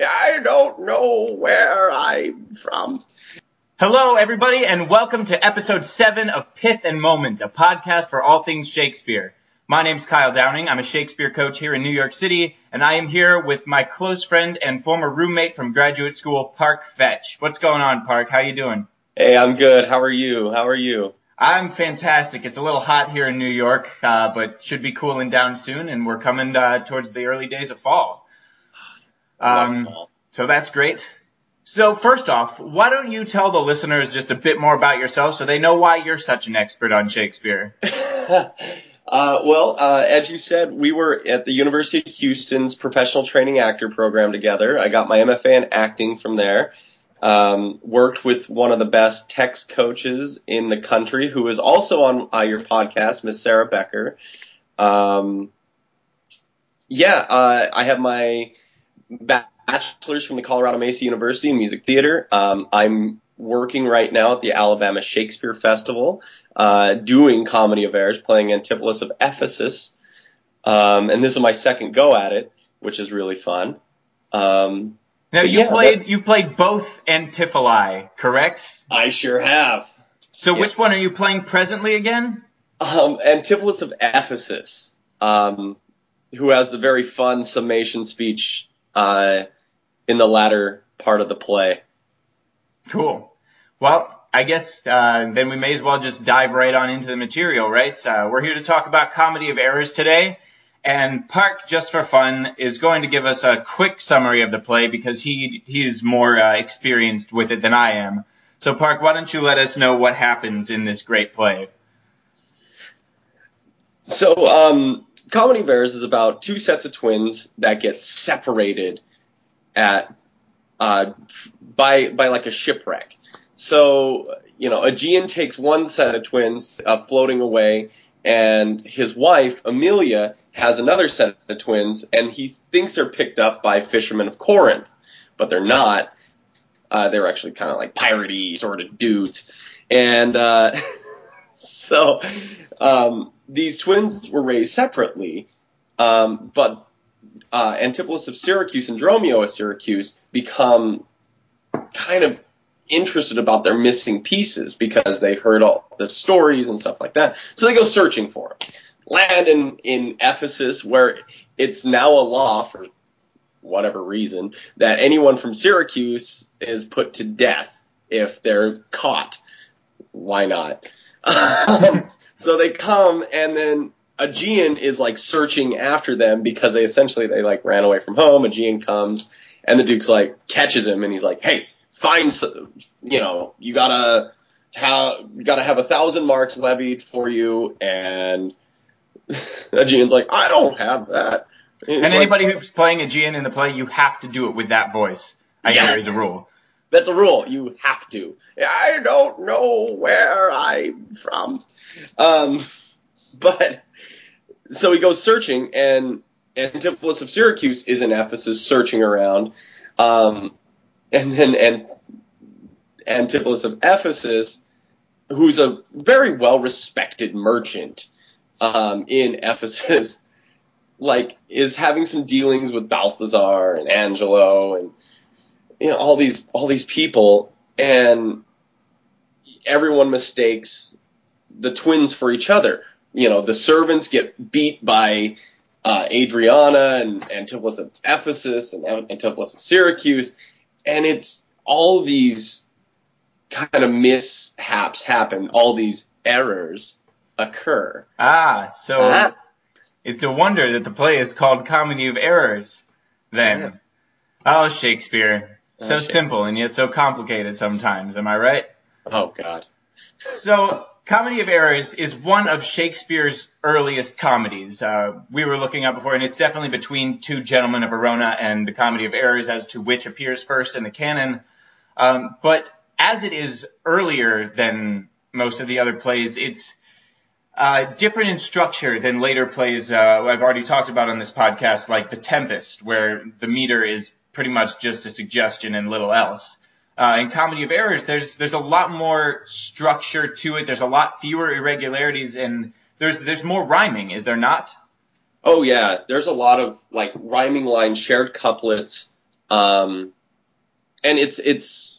I don't know where I'm from. Hello, everybody, and welcome to episode 7 of Pith and Moments, a podcast for all things Shakespeare. My name's Kyle Downing. I'm a Shakespeare coach here in New York City, and I am here with my close friend and former roommate from graduate school, Park Fetch. What's going on, Park? How you doing? Hey, I'm good. How are you? How are you? I'm fantastic. It's a little hot here in New York, uh, but should be cooling down soon, and we're coming uh, towards the early days of fall. Um, so that's great. So first off, why don't you tell the listeners just a bit more about yourself so they know why you're such an expert on Shakespeare? uh, well, uh, as you said, we were at the University of Houston's professional training actor program together. I got my MFA in acting from there. Um, worked with one of the best text coaches in the country, who is also on uh, your podcast, Miss Sarah Becker. Um, yeah, uh, I have my bachelor's from the Colorado Mesa University in music theater. Um, I'm working right now at the Alabama Shakespeare Festival, uh, doing comedy of errors, playing Antipholus of Ephesus. Um, and this is my second go at it, which is really fun. Um, now you yeah, played that, you played both Antipholi, correct? I sure have. So yeah. which one are you playing presently again? Um, Antipholus of Ephesus, um, who has the very fun summation speech uh, in the latter part of the play. Cool. Well, I guess uh, then we may as well just dive right on into the material, right? Uh, we're here to talk about comedy of errors today. And Park, just for fun, is going to give us a quick summary of the play because he he's more uh, experienced with it than I am. So Park, why don't you let us know what happens in this great play? So, um, Comedy of Errors is about two sets of twins that get separated at uh, by by like a shipwreck. So, you know, Egeon takes one set of twins uh, floating away and his wife Emilia has another set of twins, and he thinks they're picked up by fishermen of Corinth, but they're not. Uh, they're actually kind of like piratey sort of dudes, and uh, so um, these twins were raised separately, um, but uh, Antipholus of Syracuse and Dromio of Syracuse become kind of interested about their missing pieces because they've heard all the stories and stuff like that. So they go searching for them. Land in, in Ephesus where it's now a law for whatever reason that anyone from Syracuse is put to death if they're caught. Why not? Um, so they come and then Egeon is like searching after them because they essentially they like ran away from home. Egeon comes and the Duke's like catches him and he's like, "Hey, find, you know, you gotta have, you gotta have a thousand marks levied for you, and Egeon's like, I don't have that. And, and anybody like, who's playing Egeon in the play, you have to do it with that voice. I yeah. hear is a rule. That's a rule. You have to. I don't know where I'm from. Um, but so he goes searching, and Antipholus of Syracuse is in Ephesus searching around. Um, and then and of Ephesus, who's a very well respected merchant um, in Ephesus, like is having some dealings with Balthazar and Angelo and you know all these all these people, and everyone mistakes the twins for each other. You know, the servants get beat by uh, Adriana and Antipholus of Ephesus and Antipholus of Syracuse, and it's all these kind of mishaps happen, all these errors occur. Ah, so ah. it's a wonder that the play is called Comedy of Errors, then. Yeah. Oh, Shakespeare. Oh, so Shakespeare. simple and yet so complicated sometimes, am I right? Oh, God. So, Comedy of Errors is one of Shakespeare's earliest comedies. Uh, we were looking up before, and it's definitely between Two Gentlemen of Verona and the Comedy of Errors as to which appears first in the canon. Um, but as it is earlier than most of the other plays, it's uh, different in structure than later plays uh, I've already talked about on this podcast, like The Tempest, where the meter is pretty much just a suggestion and little else. Uh, in Comedy of Errors, there's there's a lot more structure to it. There's a lot fewer irregularities, and there's there's more rhyming. Is there not? Oh yeah, there's a lot of like rhyming lines, shared couplets, Um, and it's it's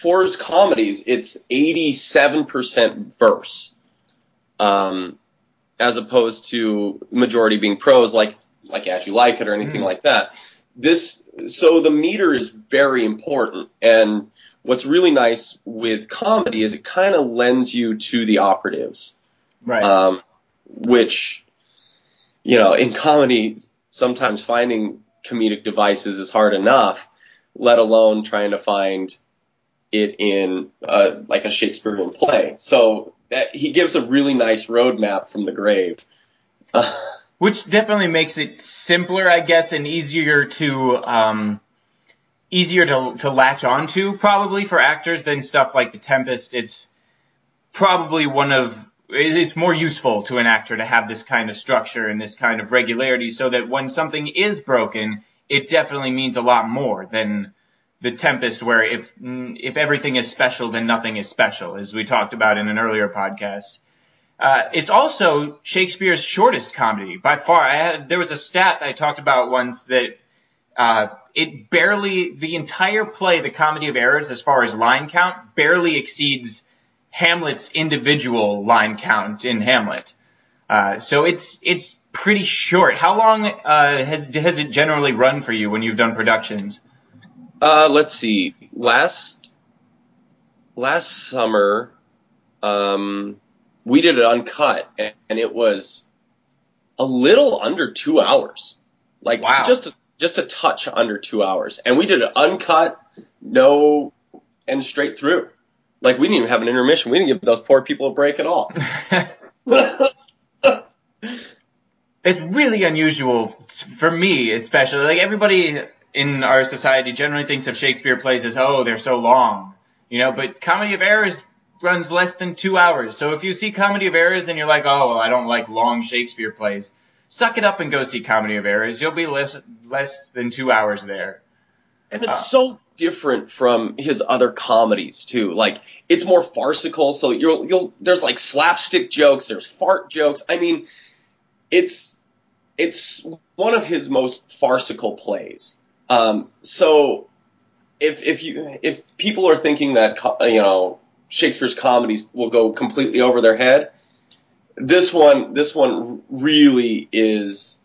for his comedies, it's 87% verse, um, as opposed to majority being prose, like like As You Like It or anything mm. like that. This so the meter is very important, and what's really nice with comedy is it kind of lends you to the operatives, right? Um, which you know in comedy sometimes finding comedic devices is hard enough, let alone trying to find it in uh, like a Shakespearean play. So that he gives a really nice roadmap from the grave. Which definitely makes it simpler, I guess, and easier to um, easier to to latch onto probably for actors than stuff like The Tempest. It's probably one of it's more useful to an actor to have this kind of structure and this kind of regularity so that when something is broken, it definitely means a lot more than the Tempest, where if if everything is special, then nothing is special, as we talked about in an earlier podcast. Uh, it's also Shakespeare's shortest comedy by far. Had there was a stat I talked about once that uh, it barely the entire play, The Comedy of Errors, as far as line count, barely exceeds Hamlet's individual line count in Hamlet. Uh, so it's it's pretty short. How long uh, has has it generally run for you when you've done productions? Uh, let's see. Last last summer, um, we did it uncut, and, and it was a little under two hours. Like wow. just a, just a touch under two hours, and we did it uncut, no, and straight through. Like we didn't even have an intermission. We didn't give those poor people a break at all. it's really unusual for me, especially. Like everybody in our society generally thinks of Shakespeare plays as, oh, they're so long, you know, but Comedy of Errors runs less than two hours. So if you see Comedy of Errors and you're like, oh, well, I don't like long Shakespeare plays, suck it up and go see Comedy of Errors. You'll be less, less than two hours there. And it's uh, so different from his other comedies too. Like it's more farcical, so you'll you'll there's like slapstick jokes, there's fart jokes. I mean, it's it's one of his most farcical plays. Um, so if if you if people are thinking that you know Shakespeare's comedies will go completely over their head, this one this one really is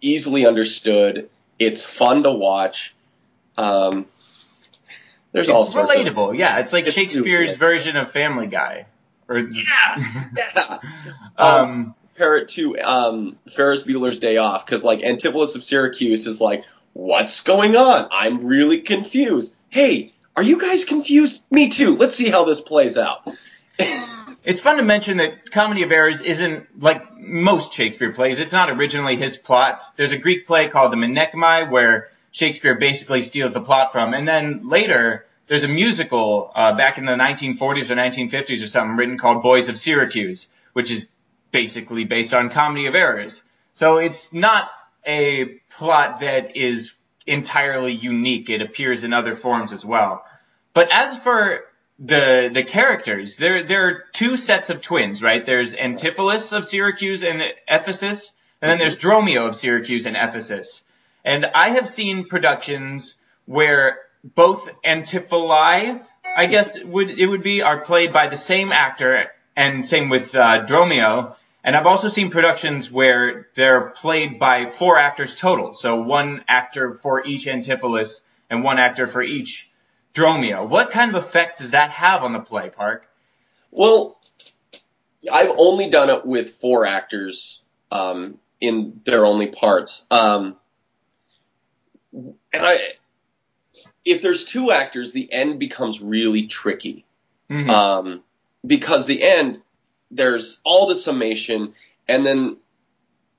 easily understood. It's fun to watch. Um, there's it's all sorts relatable. Of, yeah, it's like it's Shakespeare's version of Family Guy. Or yeah, yeah. um, um, compare it to um, Ferris Bueller's Day Off because like Antipholus of Syracuse is like, what's going on? I'm really confused. Hey, are you guys confused? Me too. Let's see how this plays out. it's fun to mention that Comedy of Errors isn't like most Shakespeare plays. It's not originally his plot. There's a Greek play called the Menaechmi where Shakespeare basically steals the plot from, and then later there's a musical uh, back in the 1940s or 1950s or something written called Boys of Syracuse, which is basically based on Comedy of Errors. So it's not a plot that is entirely unique. It appears in other forms as well. But as for the the characters, there there are two sets of twins, right? There's Antipholus of Syracuse and Ephesus, and then there's Dromio of Syracuse and Ephesus. And I have seen productions where both Antipholi, I guess would it would be, are played by the same actor, and same with uh, Dromio. And I've also seen productions where they're played by four actors total, so one actor for each Antipholus and one actor for each Dromio. What kind of effect does that have on the play, Park? Well, I've only done it with four actors um, in their only parts. Um, and I, if there's two actors, the end becomes really tricky. Mm-hmm. Um, because the end, there's all the summation, and then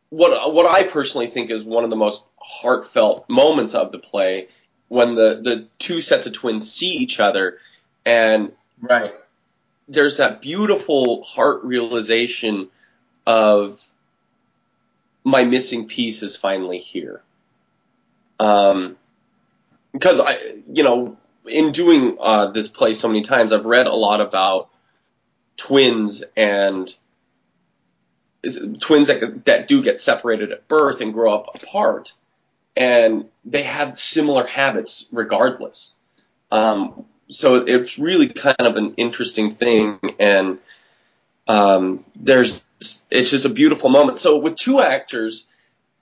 what what I personally think is one of the most heartfelt moments of the play when the the two sets of twins see each other, and right there's that beautiful heart realization of my missing piece is finally here. Um, because I, you know, in doing uh, this play so many times, I've read a lot about twins and twins that that do get separated at birth and grow up apart. And they have similar habits regardless. Um, so it's really kind of an interesting thing, and um, there's it's just a beautiful moment. So with two actors,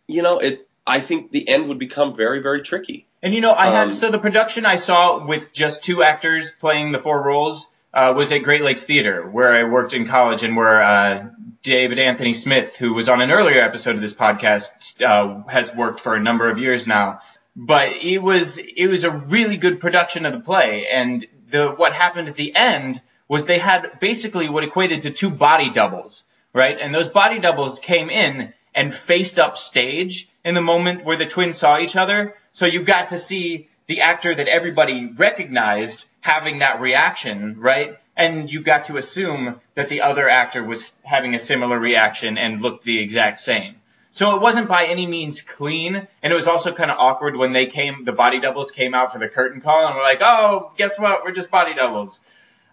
you know, it I think the end would become very very tricky. And you know, I had um, so the production I saw with just two actors playing the four roles uh, was at Great Lakes Theater, where I worked in college, and where uh, David Anthony Smith, who was on an earlier episode of this podcast, uh, has worked for a number of years now. But it was it was a really good production of the play, and the what happened at the end was they had basically what equated to two body doubles, right? And those body doubles came in and faced up stage in the moment where the twins saw each other. So you got to see the actor that everybody recognized having that reaction, right? And you got to assume that the other actor was having a similar reaction and looked the exact same. So it wasn't by any means clean, and it was also kind of awkward when they came, the body doubles came out for the curtain call, and we're like, oh, guess what? We're just body doubles.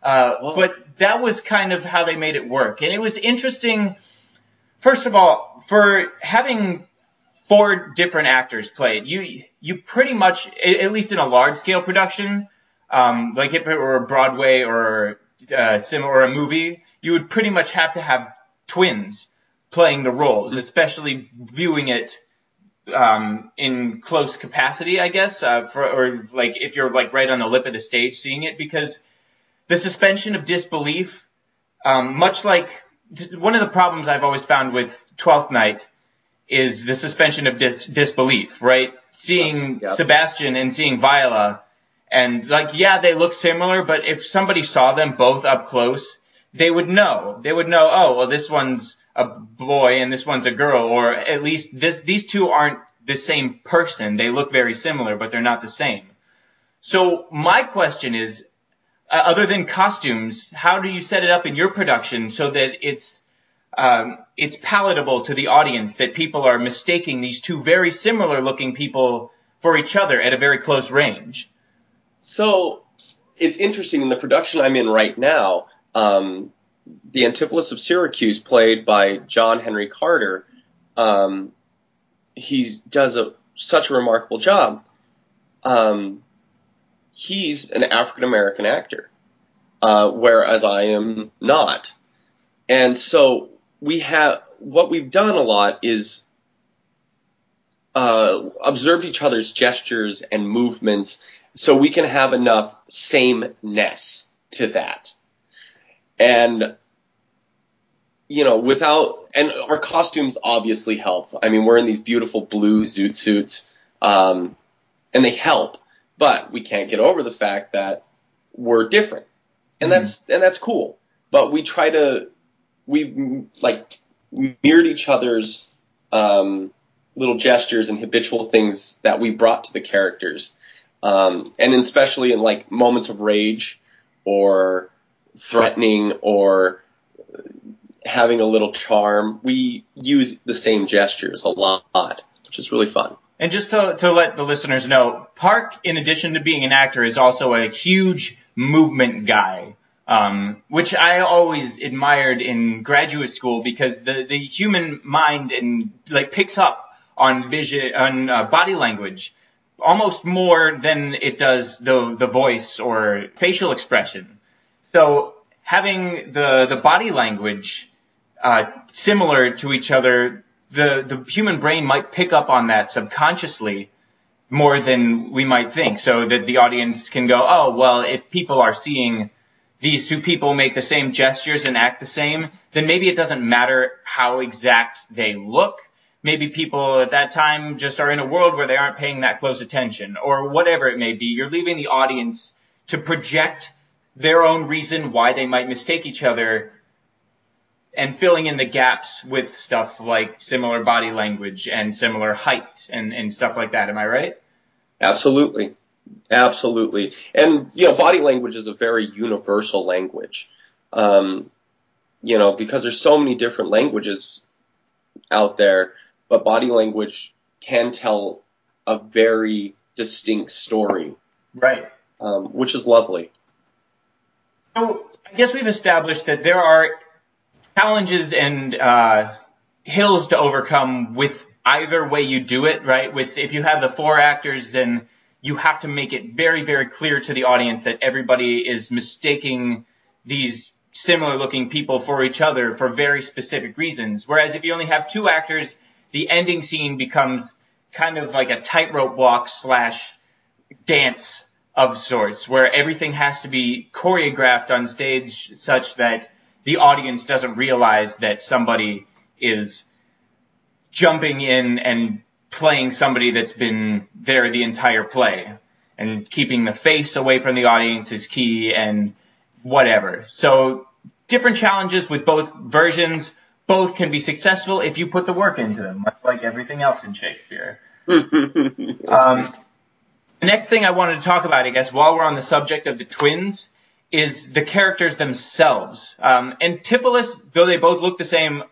Uh, but that was kind of how they made it work. And it was interesting, first of all, for having four different actors play it, you, you pretty much, at least in a large scale production, um, like if it were Broadway or uh, sim or a movie, you would pretty much have to have twins playing the roles, mm-hmm. especially viewing it um, in close capacity, I guess, uh, for or like if you're like right on the lip of the stage seeing it, because the suspension of disbelief, um, much like one of the problems I've always found with Twelfth Night is the suspension of dis- disbelief, right? Seeing. Sebastian and seeing Viola, and like, yeah, they look similar, but if somebody saw them both up close, they would know. They would know, oh, well, this one's a boy and this one's a girl, or at least this, these two aren't the same person. They look very similar, but they're not the same. So my question is, uh, other than costumes, how do you set it up in your production so that it's um, it's palatable to the audience that people are mistaking these two very similar looking people for each other at a very close range. So it's interesting in the production I'm in right now. Um, the Antipholus of Syracuse, played by John Henry Carter, um, he does a such a remarkable job. Um, he's an African American actor, uh, whereas I am not. And so we have what we've done a lot is uh, observed each other's gestures and movements so we can have enough sameness to that. And you know, without and our costumes obviously help. I mean, we're in these beautiful blue zoot suits, um, and they help. But we can't get over the fact that we're different, and mm-hmm. that's and that's cool. But we try to we like mirrored each other's um, little gestures and habitual things that we brought to the characters, um, and especially in like moments of rage or threatening or having a little charm, we use the same gestures a lot, which is really fun. And just to, to let the listeners know, Park, in addition to being an actor, is also a huge movement guy um, which I always admired in graduate school because the, the human mind and like picks up on vision on uh, body language almost more than it does the the voice or facial expression. So having the the body language uh, similar to each other, the the human brain might pick up on that subconsciously more than we might think, so that the audience can go, oh well, if people are seeing these two people make the same gestures and act the same, then maybe it doesn't matter how exact they look. Maybe people at that time just are in a world where they aren't paying that close attention or whatever it may be. You're leaving the audience to project their own reason why they might mistake each other and filling in the gaps with stuff like similar body language and similar height and, and stuff like that. Am I right? Absolutely. Absolutely. And, you know, body language is a very universal language. Um, you know, because there's so many different languages out there, but body language can tell a very distinct story. Right. Um, which is lovely. So I guess we've established that there are challenges and uh, hills to overcome with either way you do it, right? With if you have the four actors, then you have to make it very, very clear to the audience that everybody is mistaking these similar looking people for each other for very specific reasons. Whereas if you only have two actors, the ending scene becomes kind of like a tightrope walk slash dance of sorts, where everything has to be choreographed on stage such that the audience doesn't realize that somebody is jumping in and playing somebody that's been there the entire play. And keeping the face away from the audience is key and whatever. So different challenges with both versions. Both can be successful if you put the work into them, much like everything else in Shakespeare. um, the next thing I wanted to talk about, I guess, while we're on the subject of the twins, is the characters themselves. Um, Antipholus, though they both look the same,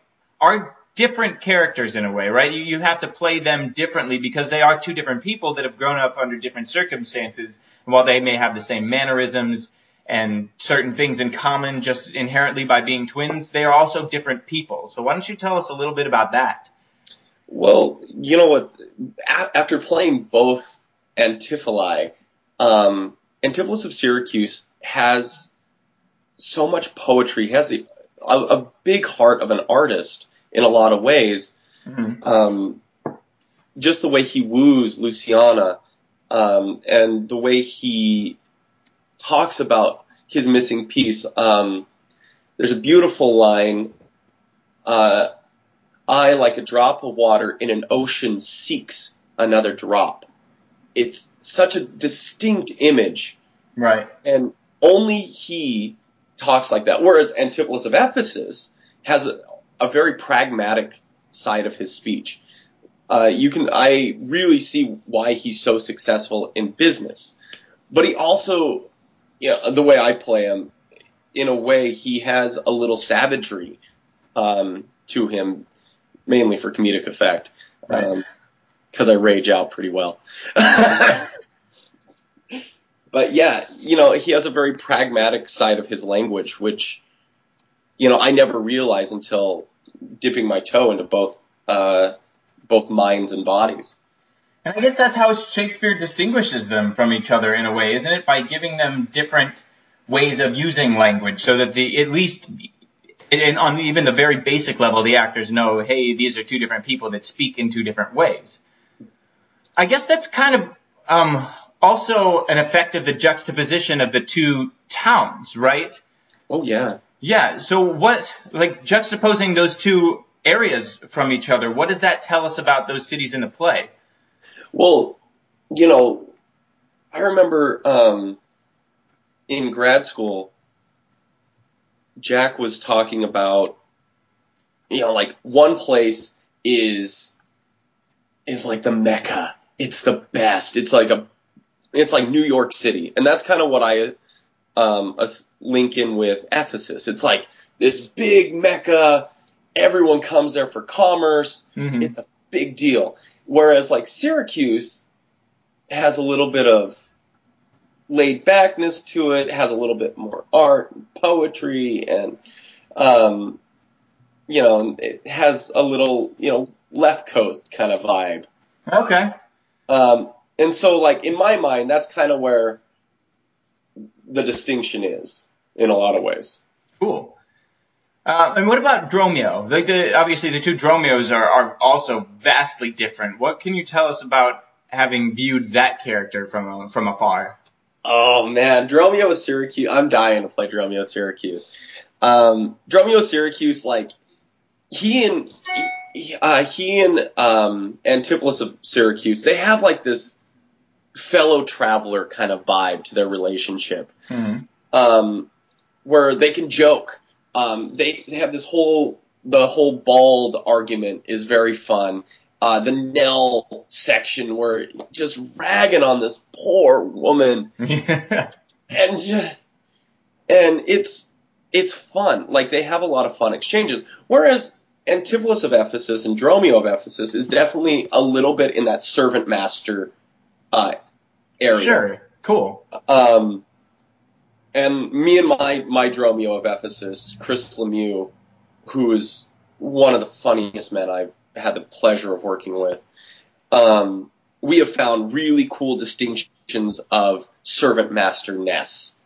are different characters in a way, right? You, you have to play them differently because they are two different people that have grown up under different circumstances. And while they may have the same mannerisms and certain things in common just inherently by being twins, they are also different people. So why don't you tell us a little bit about that? Well, you know what? After playing both Antipholi, um, Antipholus of Syracuse has so much poetry. He has a, a, a, big heart of an artist in a lot of ways. Mm-hmm. Um, just the way he woos Luciana, um, and the way he talks about his missing piece. Um, there's a beautiful line. Uh, I, like a drop of water in an ocean, seeks another drop. It's such a distinct image. Right. And only he talks like that. Whereas Antipholus of Ephesus has a, a very pragmatic side of his speech. Uh, you can, I really see why he's so successful in business. But he also, you know, the way I play him, in a way, he has a little savagery um, to him mainly for comedic effect. Right. Um, because I rage out pretty well. but yeah, you know, he has a very pragmatic side of his language, which, you know, I never realized until dipping my toe into both, uh, both minds and bodies. And I guess that's how Shakespeare distinguishes them from each other in a way, isn't it? By giving them different ways of using language so that the, at least and on even the very basic level, the actors know, hey, these are two different people that speak in two different ways. I guess that's kind of um, also an effect of the juxtaposition of the two towns, right? Oh yeah. Yeah. So what, like juxtaposing those two areas from each other, what does that tell us about those cities in the play? Well, you know, I remember um, in grad school Jack was talking about, you know, like one place is is like the mecca. It's the best. It's like a, it's like New York City, and that's kind of what I um link in with Ephesus. It's like this big mecca. Everyone comes there for commerce. Mm-hmm. It's a big deal. Whereas like Syracuse has a little bit of laid backness to it, has a little bit more art and poetry and um, you know, it has a little, you know, left coast kind of vibe. Okay. Um, and so like in my mind, that's kind of where the distinction is in a lot of ways. Cool. Uh, and what about Dromio? Like the, obviously the two Dromios are, are also vastly different. What can you tell us about having viewed that character from from afar? Oh man, Dromio of Syracuse. I'm dying to play Dromio of Syracuse. Um, Dromio of Syracuse, like he and he, uh, he and um, Antipholus of Syracuse, they have like this fellow traveler kind of vibe to their relationship, mm-hmm. um, where they can joke. Um, they they have this whole the whole bald argument is very fun, uh, the Nell section where just ragging on this poor woman, and just, and it's it's fun. Like they have a lot of fun exchanges. Whereas Antipholus of Ephesus and Dromio of Ephesus is definitely a little bit in that servant master uh, area. Sure, cool. Um, and me and my my Dromio of Ephesus, Chris Lemieux, who is one of the funniest men I've had the pleasure of working with, um, we have found really cool distinctions of servant master ness.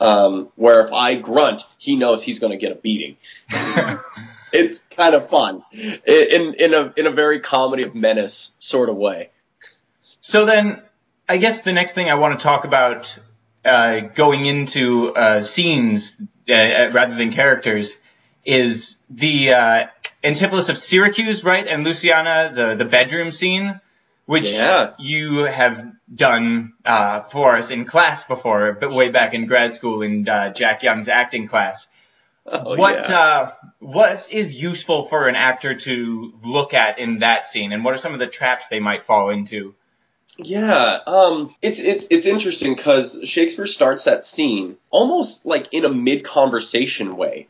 Um, where if I grunt, he knows he's going to get a beating. it's kind of fun in in a in a very comedy of menace sort of way. So then, I guess the next thing I want to talk about uh, going into uh, scenes uh, rather than characters is the uh, Antipholus of Syracuse, right? And Luciana, the the bedroom scene, which Yeah. you have done uh, for us in class before, but way back in grad school in uh, Jack Young's acting class. Oh, what yeah. uh, what is useful for an actor to look at in that scene, and what are some of the traps they might fall into? Yeah, um, it's it's it's interesting because Shakespeare starts that scene almost like in a mid conversation way,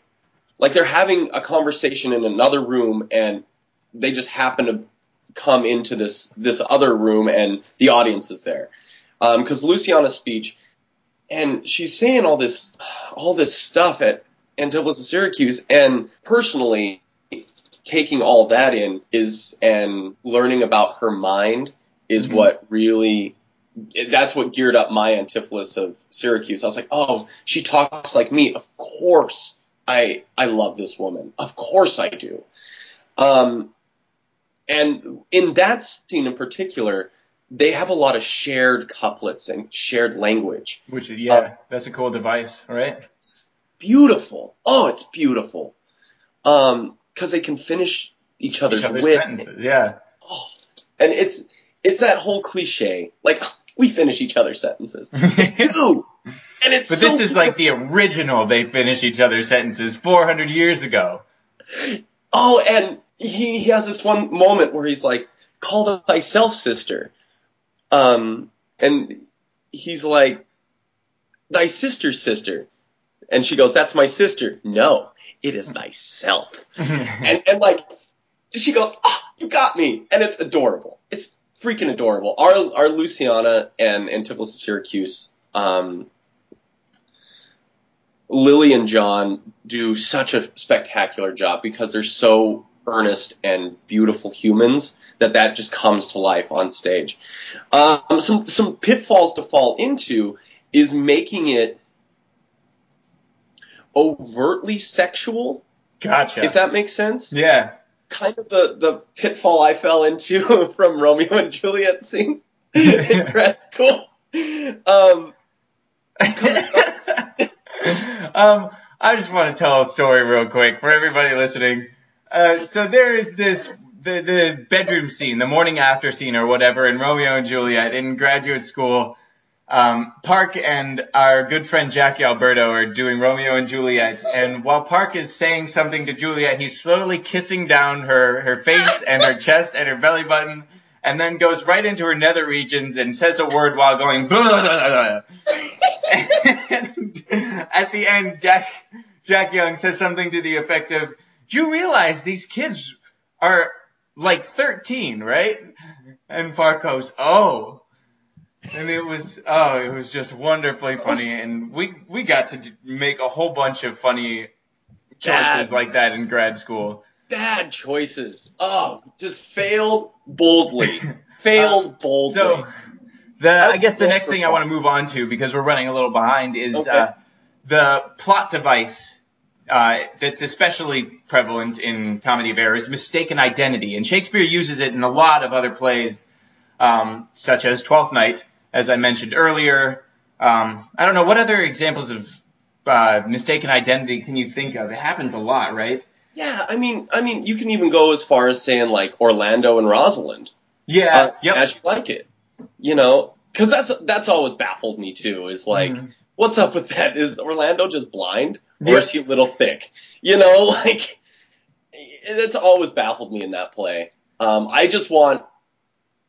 like they're having a conversation in another room and they just happen to come into this this other room and the audience is there, because Luciana's speech and she's saying all this all this stuff at Antipholus of Syracuse, and personally taking all that in is and learning about her mind is Mhm. what really that's what geared up my Antipholus of Syracuse. I was like, oh, she talks like me. Of course, I I love this woman. Of course, I do. Um, and in that scene in particular, they have a lot of shared couplets and shared language. Which yeah, that's a cool device, right? It's beautiful. Oh, it's beautiful. Um, because they can finish each other's, Each other's sentences, yeah. Oh, and it's it's that whole cliche, like we finish each other's sentences. but and it's so this is like the original. They finish each other's sentences 400 years ago. Oh, and he, he has this one moment where he's like, "Call thyself sister," um, and he's like, "Thy sister's sister," and she goes, "That's my sister." No, it is thyself. and and like she goes, oh, "You got me," and it's adorable. It's freaking adorable. Our our Luciana and Antipholus of Syracuse, um, Lily and John do such a spectacular job because they're so earnest and beautiful humans that that just comes to life on stage. Um, some some pitfalls to fall into is making it overtly sexual, gotcha. if that makes sense yeah. Kind of the, the pitfall I fell into from Romeo and Juliet scene in grad school. Um, um, I just want to tell a story real quick for everybody listening. Uh, so there is this the the bedroom scene, the morning after scene or whatever in Romeo and Juliet in graduate school. Um, Park and our good friend Jackie Alberto are doing Romeo and Juliet, and while Park is saying something to Juliet, he's slowly kissing down her her face and her chest and her belly button, and then goes right into her nether regions and says a word while going. At the end, Jack Jack Young says something to the effect of, "You realize these kids are like 13, right?" And Park goes, "Oh." And it was oh, it was just wonderfully funny, and we we got to make a whole bunch of funny choices Bad. like that in grad school. bad choices. Oh, just failed boldly. Failed boldly. So the I guess the next thing I want to move on to because we're running a little behind is Okay. uh, the plot device uh, that's especially prevalent in comedy of errors, mistaken identity, and Shakespeare uses it in a lot of other plays, um, such as Twelfth Night, as I mentioned earlier. Um, I don't know what other examples of uh, mistaken identity can you think of? It happens a lot, right? yeah, I mean, I mean, you can even go as far as saying like Orlando and Rosalind. Yeah. uh, yep. As you like it, you know, because that's that's always baffled me too. Is like, Mhm. what's up with that? Is Orlando just blind, or Yep. is he a little thick? You know, like it's always baffled me in that play. Um, I just want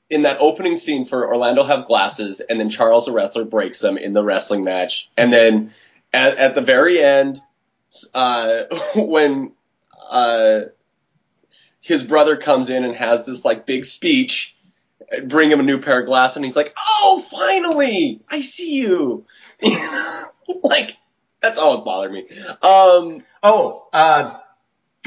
in that opening scene for Orlando have glasses, and then Charles the wrestler breaks them in the wrestling match, and then at, at the very end, uh, when uh, his brother comes in and has this like big speech, bring him a new pair of glasses, and he's like, "Oh, finally, I see you." like that's all always bothered me. Um, Oh, uh,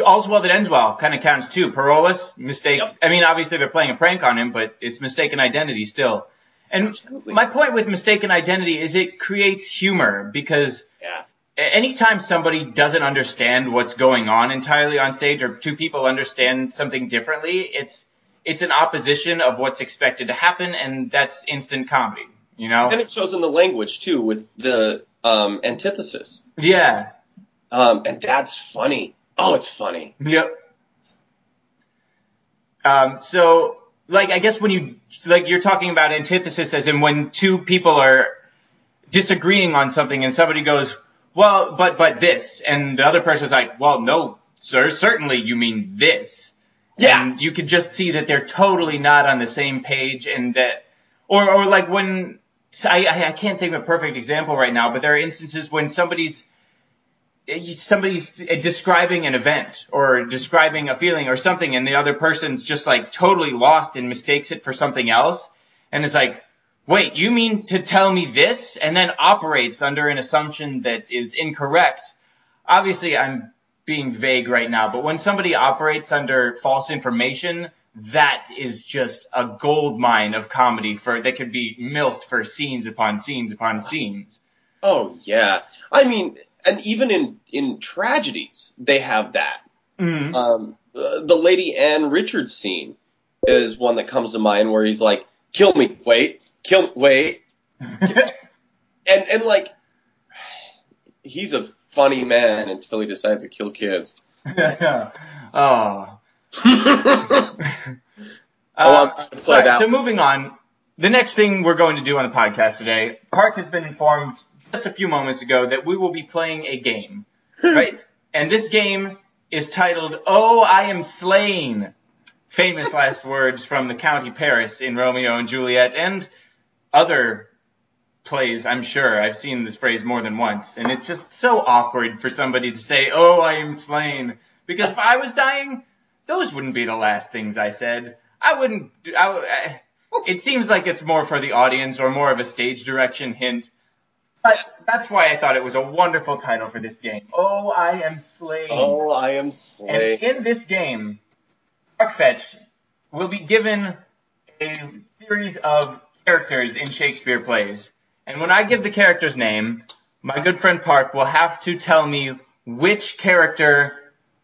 All's Well That Ends Well kind of counts too. Parolles, mistakes. Yep. I mean, obviously they're playing a prank on him, but it's mistaken identity still. And Absolutely. my point with mistaken identity is it creates humor because Yeah. anytime somebody doesn't understand what's going on entirely on stage or two people understand something differently, it's it's an opposition of what's expected to happen and that's instant comedy, you know? And it shows in the language too with the um, antithesis. Yeah. Um, and that's funny. Oh, it's funny. Yep. Um, so, like, I guess when you, like, you're talking about antithesis as in when two people are disagreeing on something and somebody goes, well, but, but this, and the other person's like, well, no, sir, certainly you mean this. Yeah. And you could just see that they're totally not on the same page and that, or, or like when, I, I can't think of a perfect example right now, but there are instances when somebody's, somebody's describing an event or describing a feeling or something and the other person's just like totally lost and mistakes it for something else and is like, wait, you mean to tell me this? And then operates under an assumption that is incorrect. Obviously, I'm being vague right now, but when somebody operates under false information, that is just a gold mine of comedy for, that could be milked for scenes upon scenes upon scenes. Oh yeah. I mean, and even in in tragedies, they have that. Mm. Um, the, Lady Anne Richards scene is one that comes to mind where he's like, "Kill me, wait, kill, wait," and and like, he's a funny man until he decides to kill kids. oh. Oh, Uh, so moving on, the next thing we're going to do on the podcast today, Park has been informed just a few moments ago that we will be playing a game, hmm. right? and this game is titled "Oh, I Am Slain." Famous last words from the County Paris in Romeo and Juliet and other plays, I'm sure. I've seen this phrase more than once, and it's just so awkward for somebody to say, "Oh, I am slain," because if I was dying, those wouldn't be the last things I said. I wouldn't. I, I, it seems like it's more for the audience or more of a stage direction hint. But that's why I thought it was a wonderful title for this game. Oh, I am slain. oh, I am slain. And in this game, Park Fetch will be given a series of characters in Shakespeare plays. And when I give the character's name, my good friend Park will have to tell me which character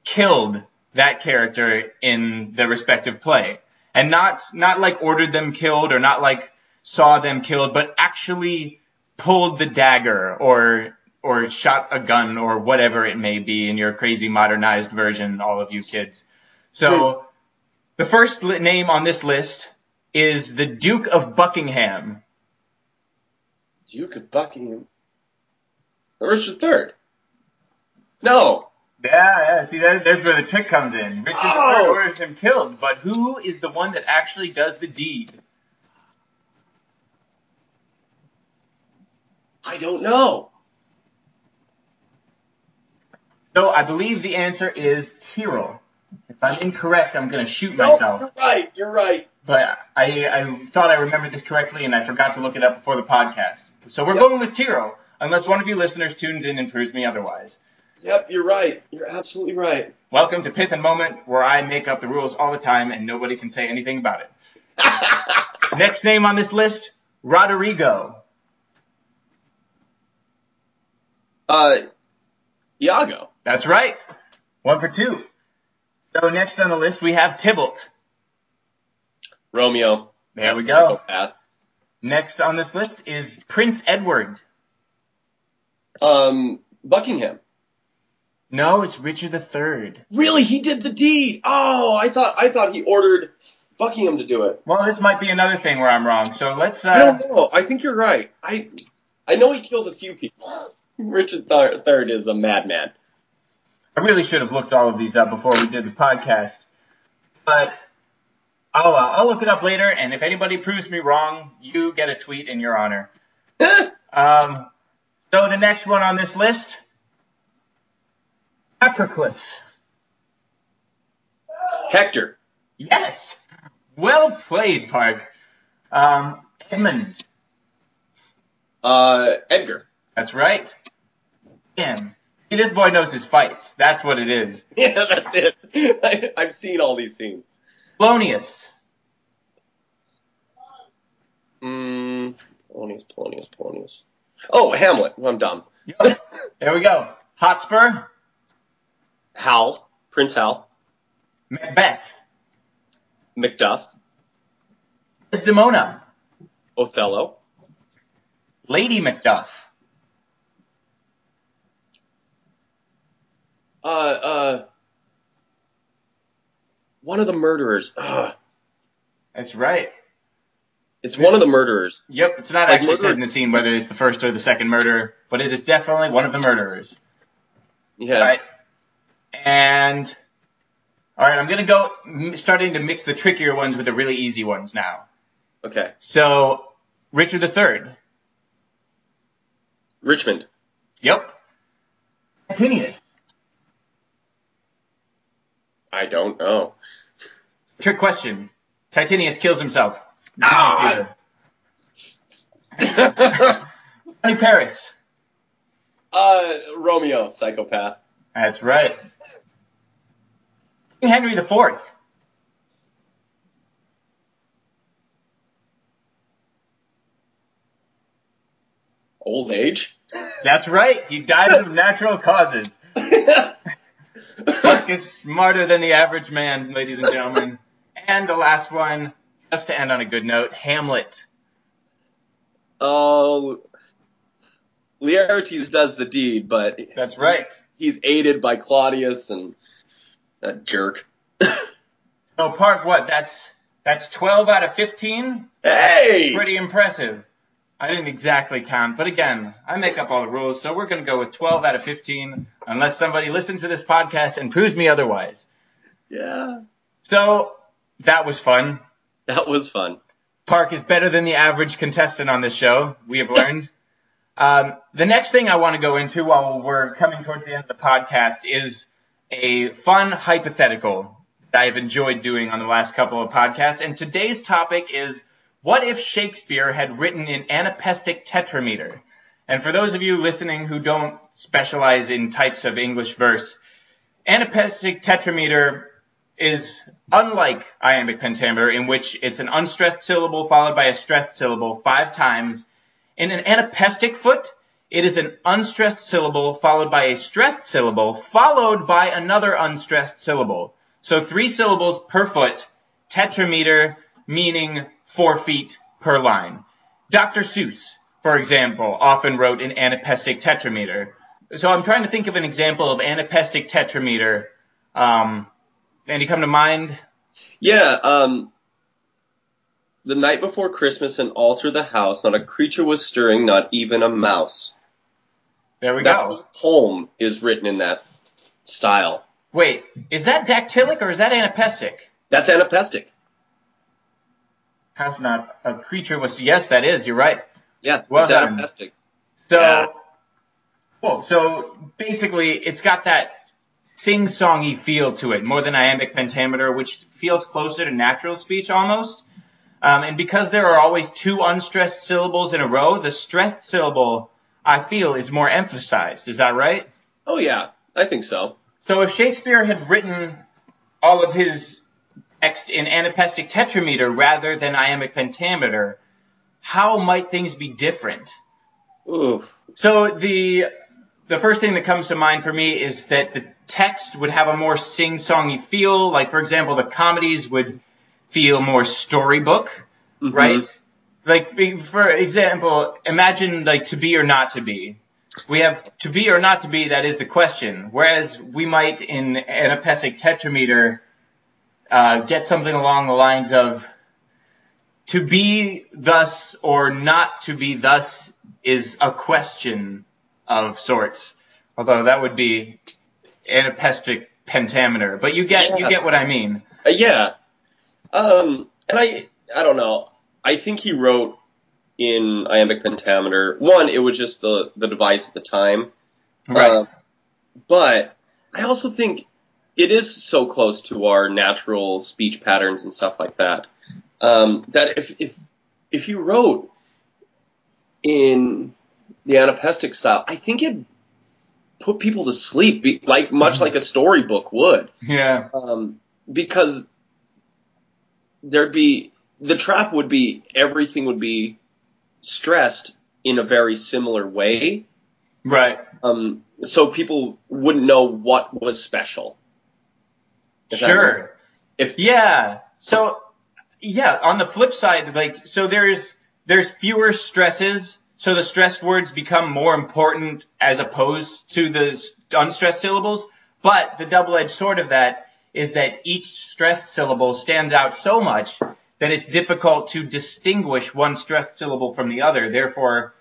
killed that character in the respective play. And not, not like ordered them killed or not like saw them killed, but actually pulled the dagger or or shot a gun or whatever it may be in your crazy modernized version, all of you kids. So the first li- name on this list is the Duke of Buckingham. Duke of Buckingham. Richard III. No. Yeah, yeah. See, that, there's where the trick comes in. Richard Oh. III orders him killed, but who is the one that actually does the deed? I don't know. So I believe the answer is Tyrrell. If I'm incorrect, I'm going to shoot No, myself. you're right. You're right. But I, I thought I remembered this correctly, and I forgot to look it up before the podcast. So we're Yep. going with Tyrrell, unless one of you listeners tunes in and proves me otherwise. Yep, you're right. You're absolutely right. Welcome to Pith and Moment, where I make up the rules all the time and nobody can say anything about it. Next name on this list, Roderigo. Uh, Iago. That's right. One for two. So next on the list, we have Tybalt. Romeo. There we go. psychopath. Next on this list is Prince Edward. Um, Buckingham. No, it's Richard III. Really, he did the deed. Oh, I thought I thought he ordered Buckingham to do it. Well, this might be another thing where I'm wrong. So let's. Uh, I don't know. I think you're right. I I know he kills a few people. Richard Thir- Third is a madman. I really should have looked all of these up before we did the podcast, but I'll uh, I'll look it up later. And if anybody proves me wrong, you get a tweet in your honor. Um, so the next one on this list, Patroclus. Hector. Yes, well played, Park. Um, Edmund. Uh, Edgar. That's right. Again, See, this boy knows his fights. That's what it is. Yeah, that's it. I, I've seen all these scenes. Polonius. Mm, Polonius, Polonius, Polonius. Oh, Hamlet. I'm dumb. Yep. There we go. Hotspur. Hal, Prince Hal, Macbeth. Macduff, Desdemona. Othello, Lady Macduff. Uh, uh, one of the murderers. Ugh. That's right. It's one of the murderers. Yep, it's not Like actually murder- said in the scene whether it's the first or the second murderer, but it is definitely one of the murderers. Yeah. All right. And all right, I'm gonna go m- starting to mix the trickier ones with the really easy ones now. Okay. So Richard III. Richmond. Yep. Titinius. I don't know. Trick question. Titinius kills himself. Ah! County Paris. uh, Romeo, psychopath. That's right. King Henry IV. Old age. That's right. He dies of natural causes. Mark is smarter than the average man, ladies and gentlemen. And the last one, just to end on a good note, Hamlet. Oh, Laertes does the deed, but That's right. he's aided by Claudius and that jerk. Oh, so Park, what? That's that's 12 out of 15. hey! Pretty impressive. I didn't exactly count, but again, I make up all the rules, so we're going to go with 12 out of 15, unless somebody listens to this podcast and proves me otherwise. Yeah. So that was fun. That was fun. Park is better than the average contestant on this show, we have learned. um, the next thing I want to go into while we're coming towards the end of the podcast is a fun hypothetical that I've enjoyed doing on the last couple of podcasts. And today's topic is what if Shakespeare had written in anapestic tetrameter? And for those of you listening who don't specialize in types of English verse, anapestic tetrameter is unlike iambic pentameter in which it's an unstressed syllable followed by a stressed syllable five times. In an anapestic foot, it is an unstressed syllable followed by a stressed syllable followed by another unstressed syllable. So three syllables per foot, tetrameter meaning four feet per line. Dr. Seuss, for example, often wrote in anapestic tetrameter. So I'm trying to think of an example of anapestic tetrameter. Um, any come to mind? Yeah, um, the night before Christmas and all through the house, not a creature was stirring, not even a mouse. There we That go. poem is written in that style. Wait, is that dactylic or is that anapestic? That's anapestic. Half not a creature was. Yes, that is. You're right. Yeah, Well it's done. anapestic. So, Yeah. cool. So basically, it's got that sing-songy feel to it, more than iambic pentameter, which feels closer to natural speech almost. Um, and because there are always two unstressed syllables in a row, the stressed syllable I feel is more emphasized. Is that right? Oh yeah, I think so. So if Shakespeare had written all of his text in anapestic tetrameter rather than iambic pentameter, how might things be different? Oof. So the the first thing that comes to mind for me is that the text would have a more sing-songy feel. Like for example, the comedies would feel more storybook, Mhm. right? Like for- for example, imagine like to be or not to be. We have to be or not to be. That is the question. Whereas we might in anapestic tetrameter uh, get something along the lines of to be thus or not to be thus is a question of sorts. Although that would be anapestic pentameter. But you get you get what I mean. Uh, yeah. Um, and I, I don't know. I think he wrote in iambic pentameter. One, it was just the the device at the time. Right. Uh, but I also think it is so close to our natural speech patterns and stuff like that. Um, that if if if you wrote in the anapestic style, I think it put people to sleep, like much like a storybook would. Yeah. Um, because there'd be the trap would be everything would be stressed in a very similar way. Right. Um, so people wouldn't know what was special. That Sure. If Yeah. So yeah, on the flip side, like so there's there's fewer stresses, so the stressed words become more important as opposed to the unstressed syllables. But the double-edged sword of that is that each stressed syllable stands out so much that it's difficult to distinguish one stressed syllable from the other. Therefore,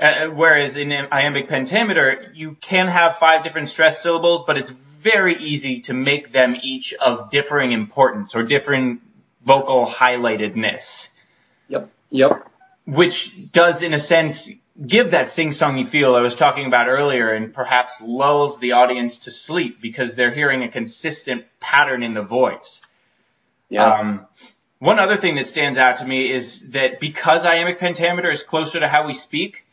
uh, whereas in iambic pentameter, you can have five different stressed syllables, but it's very easy to make them each of differing importance or different vocal highlightedness, yep, yep, which does, in a sense, give that sing-songy feel I was talking about earlier and perhaps lulls the audience to sleep because they're hearing a consistent pattern in the voice. yeah, Um, one other thing that stands out to me is that because iambic pentameter is closer to how we speak,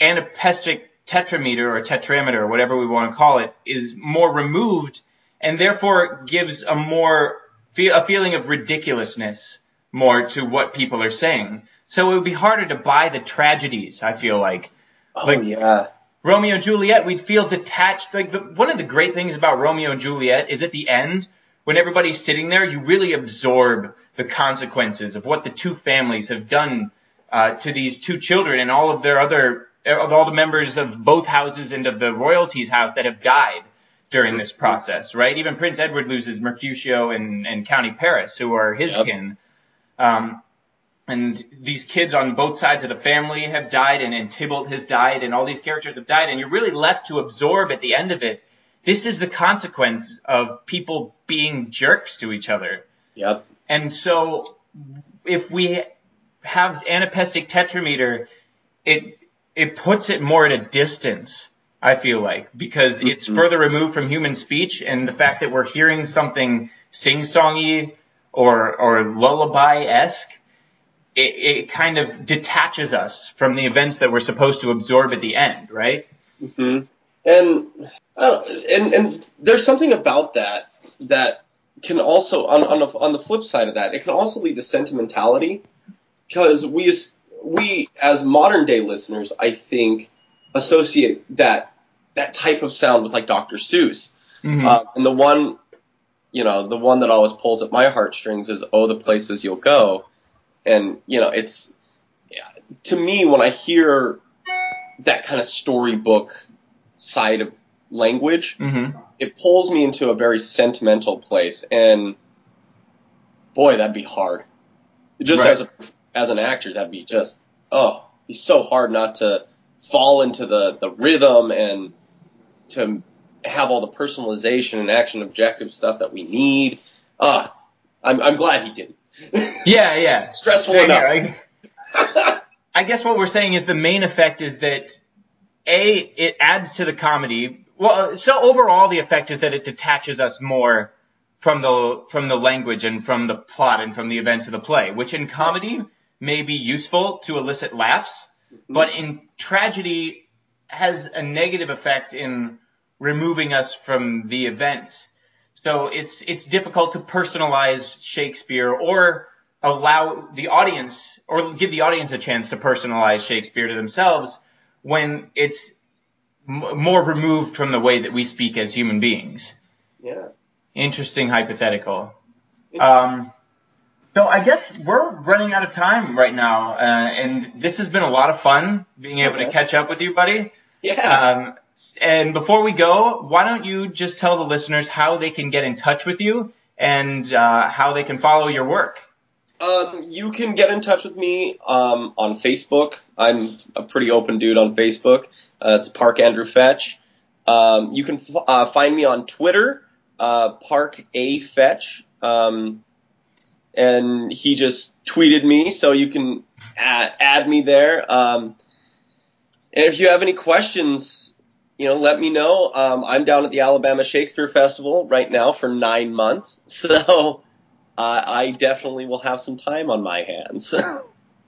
anapestic tetrameter or tetrameter or whatever we want to call it is more removed and therefore gives a more a feeling of ridiculousness more to what people are saying. So it would be harder to buy the tragedies, I feel like. oh like- yeah, Romeo and Juliet, we'd feel detached. Like the, one of the great things about Romeo and Juliet is at the end, when everybody's sitting there, you really absorb the consequences of what the two families have done uh, to these two children and all of their other, of all the members of both houses and of the royalties house that have died during this process, right? Even Prince Edward loses Mercutio and, and County Paris, who are his Yep. kin. Um, and these kids on both sides of the family have died, and, and Tybalt has died, and all these characters have died, and you're really left to absorb at the end of it. This is the consequence of people being jerks to each other. yep, And so, if we have anapestic tetrameter, it it puts it more at a distance. I feel like because it's Mhm. further removed from human speech, and the fact that we're hearing something sing-songy or or lullaby esque, it, it kind of detaches us from the events that we're supposed to absorb at the end, right? Mm-hmm. and I and and there's something about that that can also on on the, on the flip side of that, it can also lead to sentimentality because we we as modern day listeners, I think, associate that that type of sound with like Dr. Seuss. Mhm. Uh, and the one, you know, the one that always pulls at my heartstrings is "Oh, the places you'll go," and you know, it's to me when I hear that kind of storybook side of language, Mhm. it pulls me into a very sentimental place, and boy, that'd be hard. Just Right. as a as an actor, that'd be just oh, be so hard not to fall into the the rhythm and to have all the personalization and action objective stuff that we need. Ah, I'm I'm glad he didn't. Yeah, yeah. Stressful Same enough. here. I, I guess what we're saying is the main effect is that a it adds to the comedy. Well, so overall the effect is that it detaches us more from the from the language and from the plot and from the events of the play, which in comedy may be useful to elicit laughs, but in tragedy has a negative effect in removing us from the events. So it's it's difficult to personalize Shakespeare or allow the audience or give the audience a chance to personalize Shakespeare to themselves when it's m- more removed from the way that we speak as human beings. yeah. Interesting hypothetical. Um, so I guess we're running out of time right now, uh, and this has been a lot of fun being able to catch up with you, buddy. Yeah. Um, and before we go, why don't you just tell the listeners how they can get in touch with you and uh, how they can follow your work? Um, you can get in touch with me um, on Facebook. I'm a pretty open dude on Facebook. Uh, it's Park Andrew Fetch. Um, you can f- uh, find me on Twitter, uh, Park A Fetch. Um, and he just tweeted me, so you can add, add me there. Um, and if you have any questions, you know, let me know. Um, I'm down at the Alabama Shakespeare Festival right now for nine months, so uh, I definitely will have some time on my hands.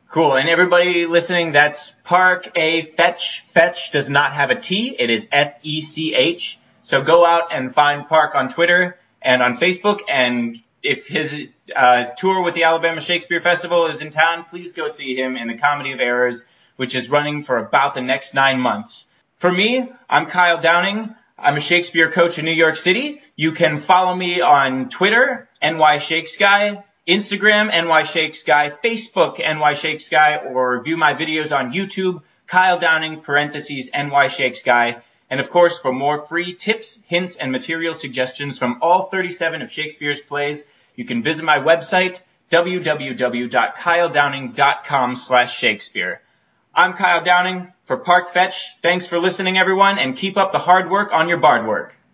Cool. And everybody listening, that's Park A Fetch. Fetch does not have a T. It is F-E-C-H. So go out and find Park on Twitter and on Facebook. And if his uh, tour with the Alabama Shakespeare Festival is in town, please go see him in the Comedy of Errors, which is running for about the next nine months. For me, I'm Kyle Downing. I'm a Shakespeare coach in New York City. You can follow me on Twitter, NY Shakesguy, Instagram, NY Shakesguy, Facebook, NY Shakesguy, or view my videos on YouTube, Kyle Downing, parentheses, NY Shakesguy. And of course, for more free tips, hints, and material suggestions from all 37 of Shakespeare's plays, you can visit my website, www.kyledowning.com slash Shakespeare. I'm Kyle Downing for Park Fetch. Thanks for listening, everyone, and keep up the hard work on your bard work.